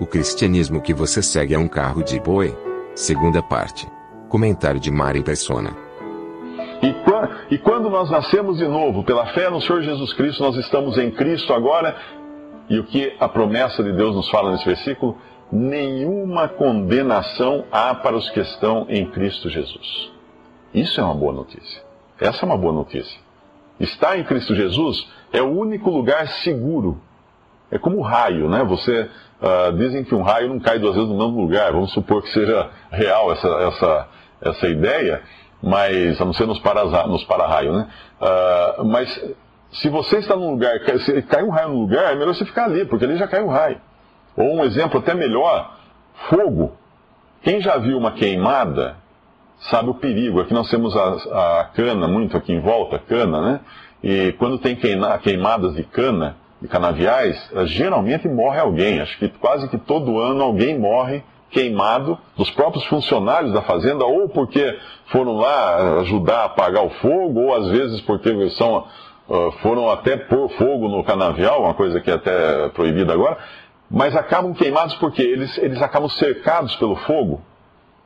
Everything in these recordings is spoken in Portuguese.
O cristianismo que você segue é um carro de boi? Segunda parte. Comentário de Mari Persona. E, e quando nós nascemos de novo, pela fé no Senhor Jesus Cristo, nós estamos em Cristo agora. E o que a promessa de Deus nos fala nesse versículo? Nenhuma condenação há para os que estão em Cristo Jesus. Isso é uma boa notícia. Essa é uma boa notícia. Estar em Cristo Jesus é o único lugar seguro. É como o raio, né? Você uh, dizem que um raio não cai duas vezes no mesmo lugar. Vamos supor que seja real essa, essa, essa ideia, mas a não ser nos para-raio, nos para né? Uh, mas se você está num lugar, se cai um raio no lugar, é melhor você ficar ali, porque ali já cai um raio. Ou um exemplo até melhor, fogo. Quem já viu uma queimada sabe o perigo. Aqui nós temos a, a cana muito aqui em volta, cana, né? E quando tem queimadas de cana, de canaviais, eh, geralmente morre alguém. Acho que quase que todo ano alguém morre queimado dos próprios funcionários da fazenda, ou porque foram lá eh, ajudar a apagar o fogo, ou às vezes porque são ah, foram até pôr fogo no canavial, uma coisa que é até proibida agora, mas acabam queimados porque eles, eles acabam cercados pelo fogo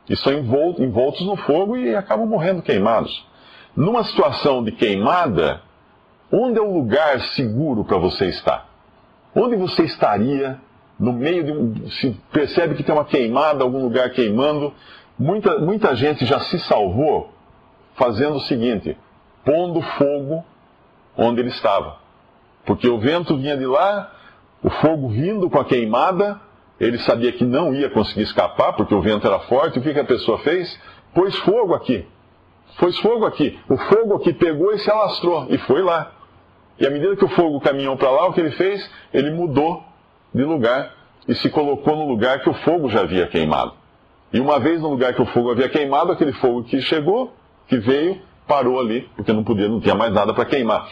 e são envoltos no fogo e acabam morrendo queimados. Numa situação de queimada, onde é o lugar seguro para você estar? Onde você estaria no meio de um. Se percebe que tem uma queimada, algum lugar queimando, muita, muita gente já se salvou fazendo o seguinte: pondo fogo onde ele estava. Porque o vento vinha de lá, o fogo vindo com a queimada, ele sabia que não ia conseguir escapar, porque o vento era forte. O que, que a pessoa fez? Pôs fogo aqui. Pôs fogo aqui. O fogo aqui pegou e se alastrou, e foi lá. E à medida que o fogo caminhou para lá, o que ele fez? Ele mudou de lugar e se colocou no lugar que o fogo já havia queimado. E uma vez no lugar que o fogo havia queimado, aquele fogo que chegou, que veio, parou ali, porque não podia, não tinha mais nada para queimar.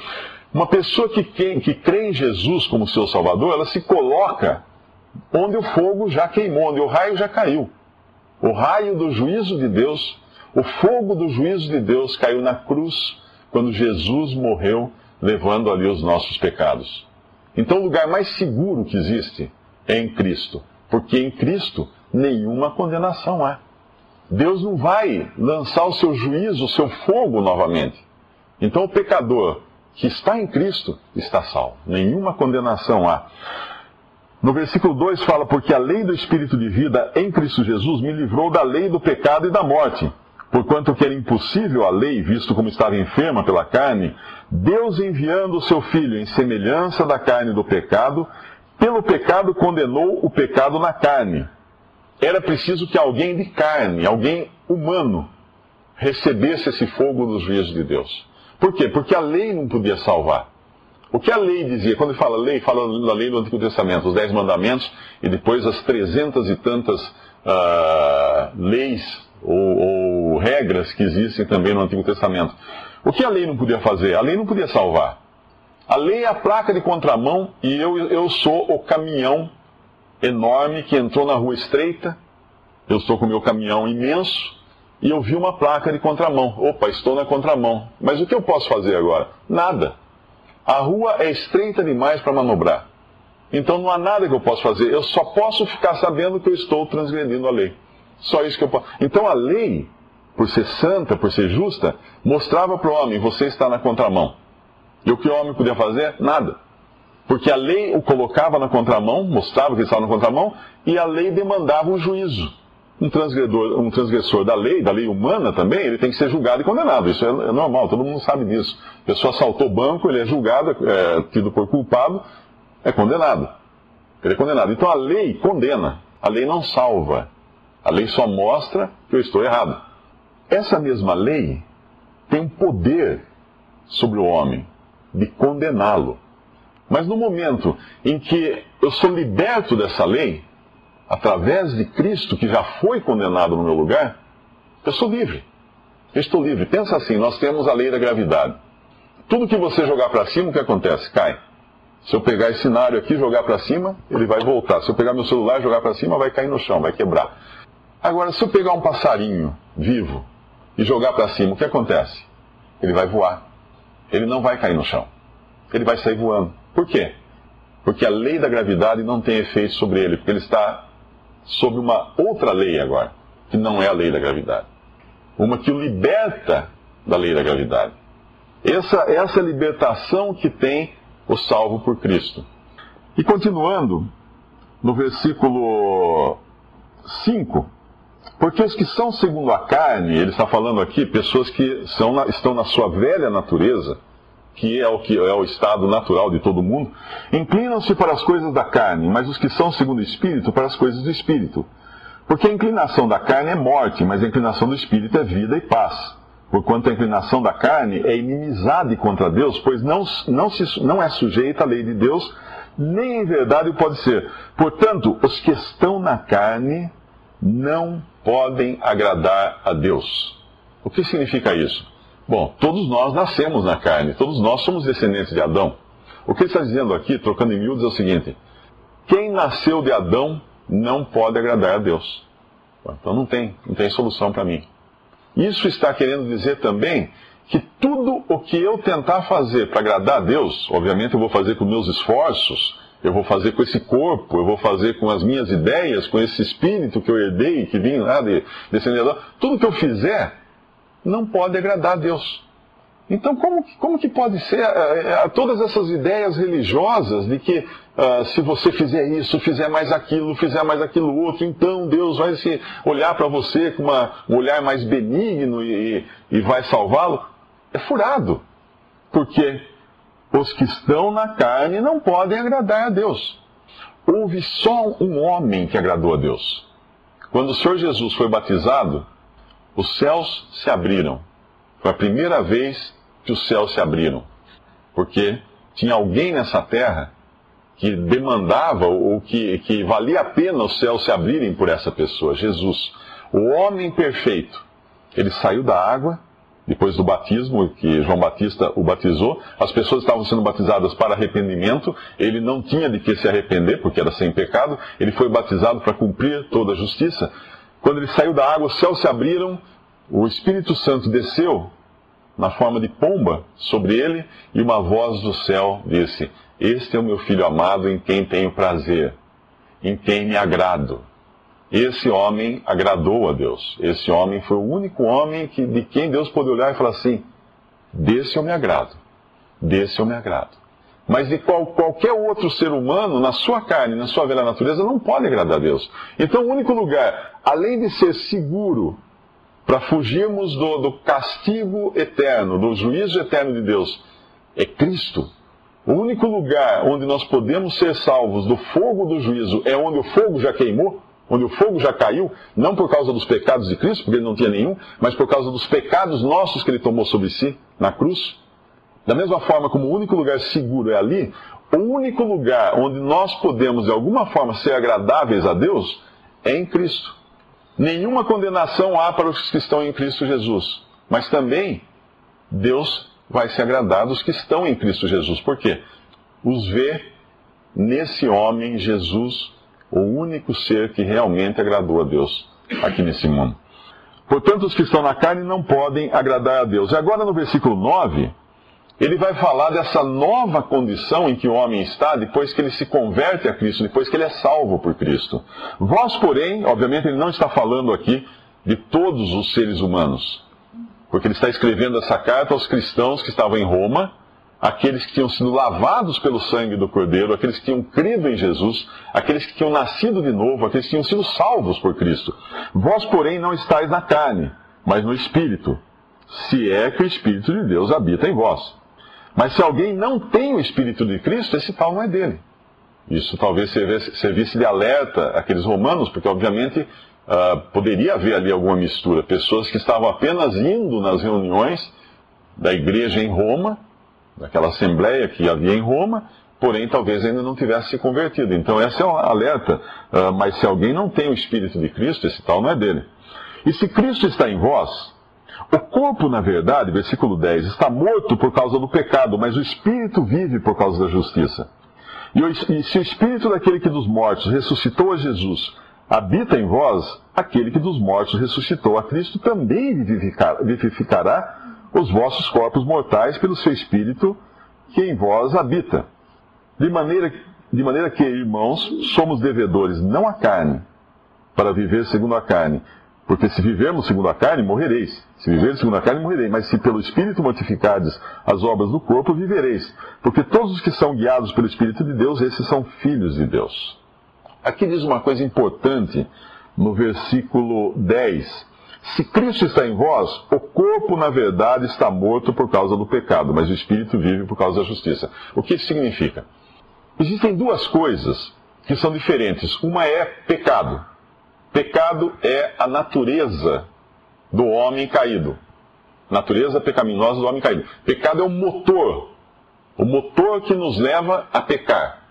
Uma pessoa que, que crê em Jesus como seu Salvador, ela se coloca onde o fogo já queimou, onde o raio já caiu. O raio do juízo de Deus, o fogo do juízo de Deus caiu na cruz quando Jesus morreu, levando ali os nossos pecados. Então, o lugar mais seguro que existe é em Cristo, porque em Cristo nenhuma condenação há. Deus não vai lançar o seu juízo, o seu fogo novamente. Então o pecador que está em Cristo está salvo. Nenhuma condenação há. No versículo 2 fala: Porque a lei do Espírito de vida em Cristo Jesus me livrou da lei do pecado e da morte. Porquanto que era impossível a lei, visto como estava enferma pela carne, Deus enviando o seu Filho em semelhança da carne do pecado, pelo pecado condenou o pecado na carne era preciso que alguém de carne, alguém humano, recebesse esse fogo dos juízos de Deus. Por quê? Porque a lei não podia salvar. O que a lei dizia, quando fala lei, fala da lei do Antigo Testamento, os dez mandamentos e depois as trezentas e tantas uh, leis ou, ou regras que existem também no Antigo Testamento. O que a lei não podia fazer? A lei não podia salvar. A lei é a placa de contramão e eu, eu sou o caminhão enorme que entrou na rua estreita. Eu estou com o meu caminhão imenso e eu vi uma placa de contramão. Opa, estou na contramão. Mas o que eu posso fazer agora? Nada. A rua é estreita demais para manobrar. Então não há nada que eu possa fazer. Eu só posso ficar sabendo que eu estou transgredindo a lei. Só isso que eu posso. Então a lei, por ser santa, por ser justa, mostrava para o homem: você está na contramão. E o que o homem podia fazer? Nada. Porque a lei o colocava na contramão, mostrava que estava na contramão, e a lei demandava um juízo. Um transgressor, um transgressor da lei, da lei humana também, ele tem que ser julgado e condenado. Isso é, é normal, todo mundo sabe disso. A pessoa assaltou o banco, ele é julgado, é tido por culpado, é condenado. Ele é condenado. Então a lei condena, a lei não salva. A lei só mostra que eu estou errado. Essa mesma lei tem um poder sobre o homem de condená-lo. Mas no momento em que eu sou liberto dessa lei, através de Cristo, que já foi condenado no meu lugar, eu sou livre. Eu estou livre. Pensa assim: nós temos a lei da gravidade. Tudo que você jogar para cima, o que acontece? Cai. Se eu pegar esse cenário aqui e jogar para cima, ele vai voltar. Se eu pegar meu celular e jogar para cima, vai cair no chão, vai quebrar. Agora, se eu pegar um passarinho vivo e jogar para cima, o que acontece? Ele vai voar. Ele não vai cair no chão. Ele vai sair voando. Por quê? Porque a lei da gravidade não tem efeito sobre ele, porque ele está sob uma outra lei agora, que não é a lei da gravidade. Uma que o liberta da lei da gravidade. Essa, essa libertação que tem o salvo por Cristo. E continuando, no versículo 5, porque os que são segundo a carne, ele está falando aqui, pessoas que são, estão na sua velha natureza, que é o que é o estado natural de todo mundo, inclinam-se para as coisas da carne, mas os que são segundo o espírito para as coisas do espírito. Porque a inclinação da carne é morte, mas a inclinação do espírito é vida e paz. Porquanto a inclinação da carne é inimizade contra Deus, pois não, não, se, não é sujeita à lei de Deus, nem em verdade pode ser. Portanto, os que estão na carne não podem agradar a Deus. O que significa isso? Bom, todos nós nascemos na carne, todos nós somos descendentes de Adão. O que ele está dizendo aqui, trocando em miúdos, é o seguinte: quem nasceu de Adão não pode agradar a Deus. Então não tem, não tem solução para mim. Isso está querendo dizer também que tudo o que eu tentar fazer para agradar a Deus, obviamente eu vou fazer com meus esforços, eu vou fazer com esse corpo, eu vou fazer com as minhas ideias, com esse espírito que eu herdei, que vim lá de descendente, tudo que eu fizer não pode agradar a Deus. Então, como, como que pode ser uh, todas essas ideias religiosas de que uh, se você fizer isso, fizer mais aquilo, fizer mais aquilo outro, então Deus vai se olhar para você com uma, um olhar mais benigno e, e vai salvá-lo? É furado. Porque os que estão na carne não podem agradar a Deus. Houve só um homem que agradou a Deus. Quando o Senhor Jesus foi batizado, os céus se abriram. Foi a primeira vez que os céus se abriram. Porque tinha alguém nessa terra que demandava ou que, que valia a pena os céus se abrirem por essa pessoa, Jesus. O homem perfeito. Ele saiu da água depois do batismo, que João Batista o batizou, as pessoas estavam sendo batizadas para arrependimento, ele não tinha de que se arrepender, porque era sem pecado, ele foi batizado para cumprir toda a justiça. Quando ele saiu da água, os céus se abriram, o Espírito Santo desceu na forma de pomba sobre ele, e uma voz do céu disse: Este é o meu filho amado em quem tenho prazer, em quem me agrado. Esse homem agradou a Deus. Esse homem foi o único homem que, de quem Deus pôde olhar e falar assim: desse eu me agrado, desse eu me agrado. Mas de qual, qualquer outro ser humano, na sua carne, na sua velha natureza, não pode agradar a Deus. Então, o único lugar, além de ser seguro para fugirmos do, do castigo eterno, do juízo eterno de Deus, é Cristo. O único lugar onde nós podemos ser salvos do fogo do juízo é onde o fogo já queimou onde o fogo já caiu, não por causa dos pecados de Cristo, porque ele não tinha nenhum, mas por causa dos pecados nossos que ele tomou sobre si na cruz. Da mesma forma como o único lugar seguro é ali, o único lugar onde nós podemos de alguma forma ser agradáveis a Deus é em Cristo. Nenhuma condenação há para os que estão em Cristo Jesus, mas também Deus vai se agradar dos que estão em Cristo Jesus. Por quê? Os vê nesse homem Jesus o único ser que realmente agradou a Deus aqui nesse mundo. Portanto, os que estão na carne não podem agradar a Deus. E agora no versículo 9, ele vai falar dessa nova condição em que o homem está depois que ele se converte a Cristo, depois que ele é salvo por Cristo. Vós, porém, obviamente ele não está falando aqui de todos os seres humanos, porque ele está escrevendo essa carta aos cristãos que estavam em Roma aqueles que tinham sido lavados pelo sangue do Cordeiro, aqueles que tinham crido em Jesus, aqueles que tinham nascido de novo, aqueles que tinham sido salvos por Cristo. Vós, porém, não estáis na carne, mas no Espírito, se é que o Espírito de Deus habita em vós. Mas se alguém não tem o Espírito de Cristo, esse tal não é dele. Isso talvez servisse de alerta àqueles romanos, porque obviamente uh, poderia haver ali alguma mistura. Pessoas que estavam apenas indo nas reuniões da igreja em Roma, daquela assembleia que havia em Roma, porém talvez ainda não tivesse se convertido. Então, essa é um alerta. Uh, mas se alguém não tem o Espírito de Cristo, esse tal não é dele. E se Cristo está em vós, o corpo, na verdade, versículo 10, está morto por causa do pecado, mas o Espírito vive por causa da justiça. O, e se o Espírito daquele que dos mortos ressuscitou a Jesus habita em vós, aquele que dos mortos ressuscitou a Cristo também vivificará os vossos corpos mortais pelo seu Espírito que em vós habita. De maneira, de maneira que, irmãos, somos devedores não à carne, para viver segundo a carne. Porque se vivermos segundo a carne, morrereis. Se vivermos segundo a carne, morrereis. Mas se pelo Espírito mortificardes as obras do corpo, vivereis. Porque todos os que são guiados pelo Espírito de Deus, esses são filhos de Deus. Aqui diz uma coisa importante no versículo 10. Se Cristo está em vós, o corpo, na verdade, está morto por causa do pecado, mas o espírito vive por causa da justiça. O que isso significa? Existem duas coisas que são diferentes. Uma é pecado. Pecado é a natureza do homem caído. Natureza pecaminosa do homem caído. Pecado é o motor. O motor que nos leva a pecar.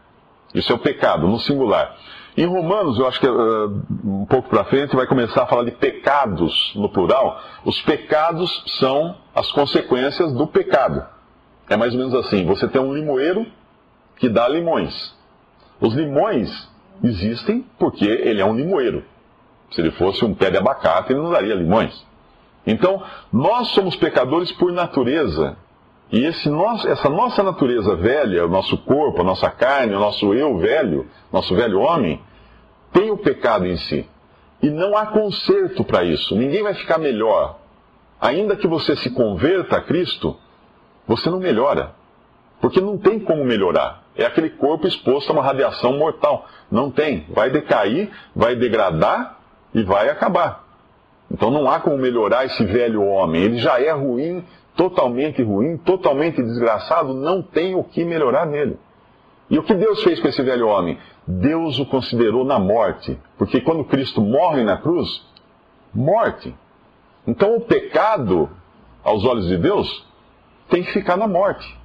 Isso é o pecado, no singular. Em Romanos, eu acho que uh, um pouco para frente vai começar a falar de pecados no plural. Os pecados são as consequências do pecado. É mais ou menos assim: você tem um limoeiro que dá limões. Os limões existem porque ele é um limoeiro. Se ele fosse um pé de abacate, ele não daria limões. Então, nós somos pecadores por natureza. E nosso, essa nossa natureza velha, o nosso corpo, a nossa carne, o nosso eu velho, nosso velho homem, tem o pecado em si. E não há conserto para isso. Ninguém vai ficar melhor. Ainda que você se converta a Cristo, você não melhora. Porque não tem como melhorar. É aquele corpo exposto a uma radiação mortal. Não tem. Vai decair, vai degradar e vai acabar. Então não há como melhorar esse velho homem. Ele já é ruim totalmente ruim, totalmente desgraçado, não tem o que melhorar nele. E o que Deus fez com esse velho homem? Deus o considerou na morte. Porque quando Cristo morre na cruz, morte. Então o pecado, aos olhos de Deus, tem que ficar na morte.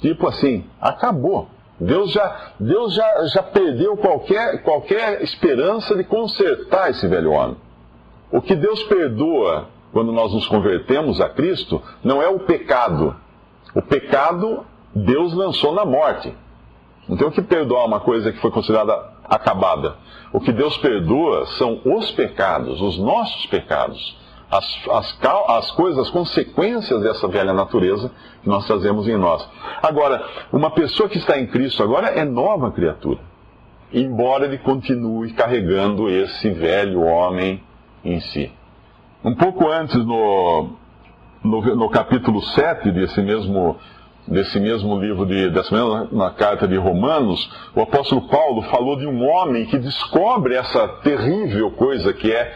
Tipo assim, acabou. Deus já, Deus já, já perdeu qualquer, qualquer esperança de consertar esse velho homem. O que Deus perdoa quando nós nos convertemos a Cristo, não é o pecado. O pecado Deus lançou na morte. Não tem o que perdoar uma coisa que foi considerada acabada. O que Deus perdoa são os pecados, os nossos pecados, as, as, as coisas, as consequências dessa velha natureza que nós trazemos em nós. Agora, uma pessoa que está em Cristo agora é nova criatura. Embora ele continue carregando esse velho homem em si. Um pouco antes, no, no, no capítulo 7 desse mesmo, desse mesmo livro, de, dessa mesma carta de Romanos, o apóstolo Paulo falou de um homem que descobre essa terrível coisa que é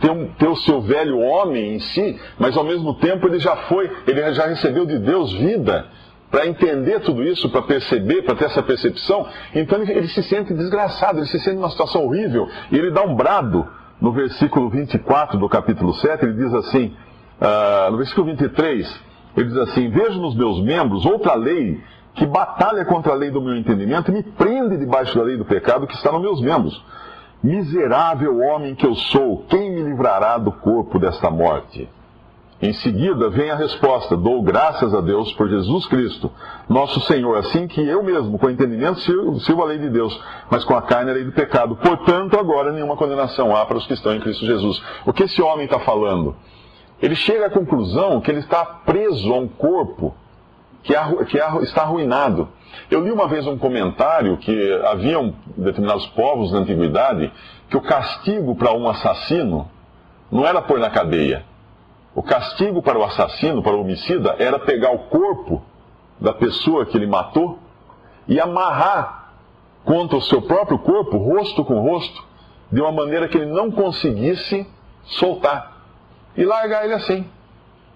ter, um, ter, o seu velho homem em si, mas ao mesmo tempo ele já foi, ele já recebeu de Deus vida para entender tudo isso, para perceber, para ter essa percepção. Então ele, ele, se sente desgraçado, ele se sente numa situação horrível e ele dá um brado no versículo 24 do capítulo 7, ele diz assim, uh, no versículo 23, ele diz assim: Vejo nos meus membros outra lei que batalha contra a lei do meu entendimento e me prende debaixo da lei do pecado que está nos meus membros. Miserável homem que eu sou, quem me livrará do corpo desta morte? Em seguida vem a resposta: Dou graças a Deus por Jesus Cristo, nosso Senhor, assim que eu mesmo, com entendimento, sirvo a lei de Deus, mas com a carne a lei do pecado. Portanto, agora nenhuma condenação há para os que estão em Cristo Jesus. O que esse homem está falando? Ele chega à conclusão que ele está preso a um corpo que, está arruinado. Eu li uma vez um comentário que haviam determinados povos na antiguidade que o castigo para um assassino não era pôr na cadeia o castigo para o assassino, para o homicida, era pegar o corpo da pessoa que ele matou e amarrar contra o seu próprio corpo, rosto com rosto, de uma maneira que ele não conseguisse soltar. E largar ele assim.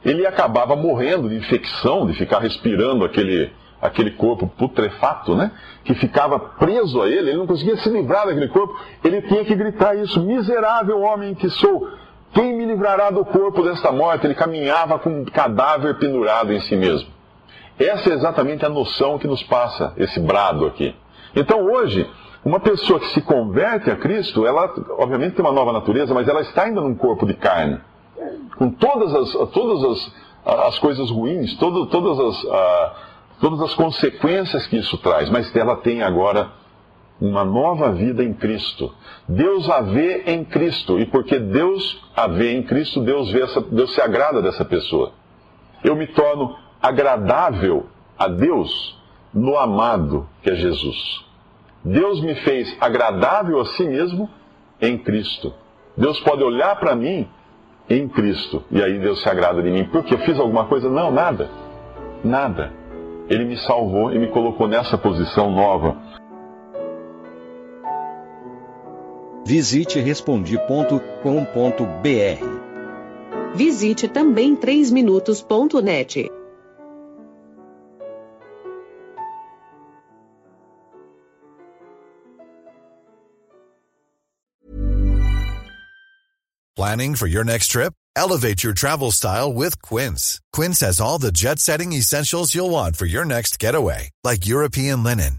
Ele acabava morrendo de infecção, de ficar respirando aquele, aquele corpo putrefato, né? Que ficava preso a ele, ele não conseguia se livrar daquele corpo. Ele tinha que gritar isso: Miserável homem que sou, quem me livrará do corpo desta morte? Ele caminhava com um cadáver pendurado em si mesmo. Essa é exatamente a noção que nos passa esse brado aqui. Então hoje, uma pessoa que se converte a Cristo, ela obviamente tem uma nova natureza, mas ela está ainda num corpo de carne. Com todas as, todas as, as coisas ruins, todo, todas, as, uh, todas as consequências que isso traz, mas ela tem agora uma nova vida em Cristo. Deus a vê em Cristo, e porque Deus a vê em Cristo, Deus, vê essa, Deus se agrada dessa pessoa. Eu me torno agradável a Deus no amado que é Jesus. Deus me fez agradável a si mesmo em Cristo. Deus pode olhar para mim em Cristo e aí Deus se agrada de mim. Porque eu fiz alguma coisa? Não, nada. Nada. Ele me salvou e me colocou nessa posição nova. Visite respondi.com.br. Visite também 3minutos.net. Planning for your next trip? Elevate your travel style with Quince. Quince has all the jet setting essentials you'll want for your next getaway, like European linen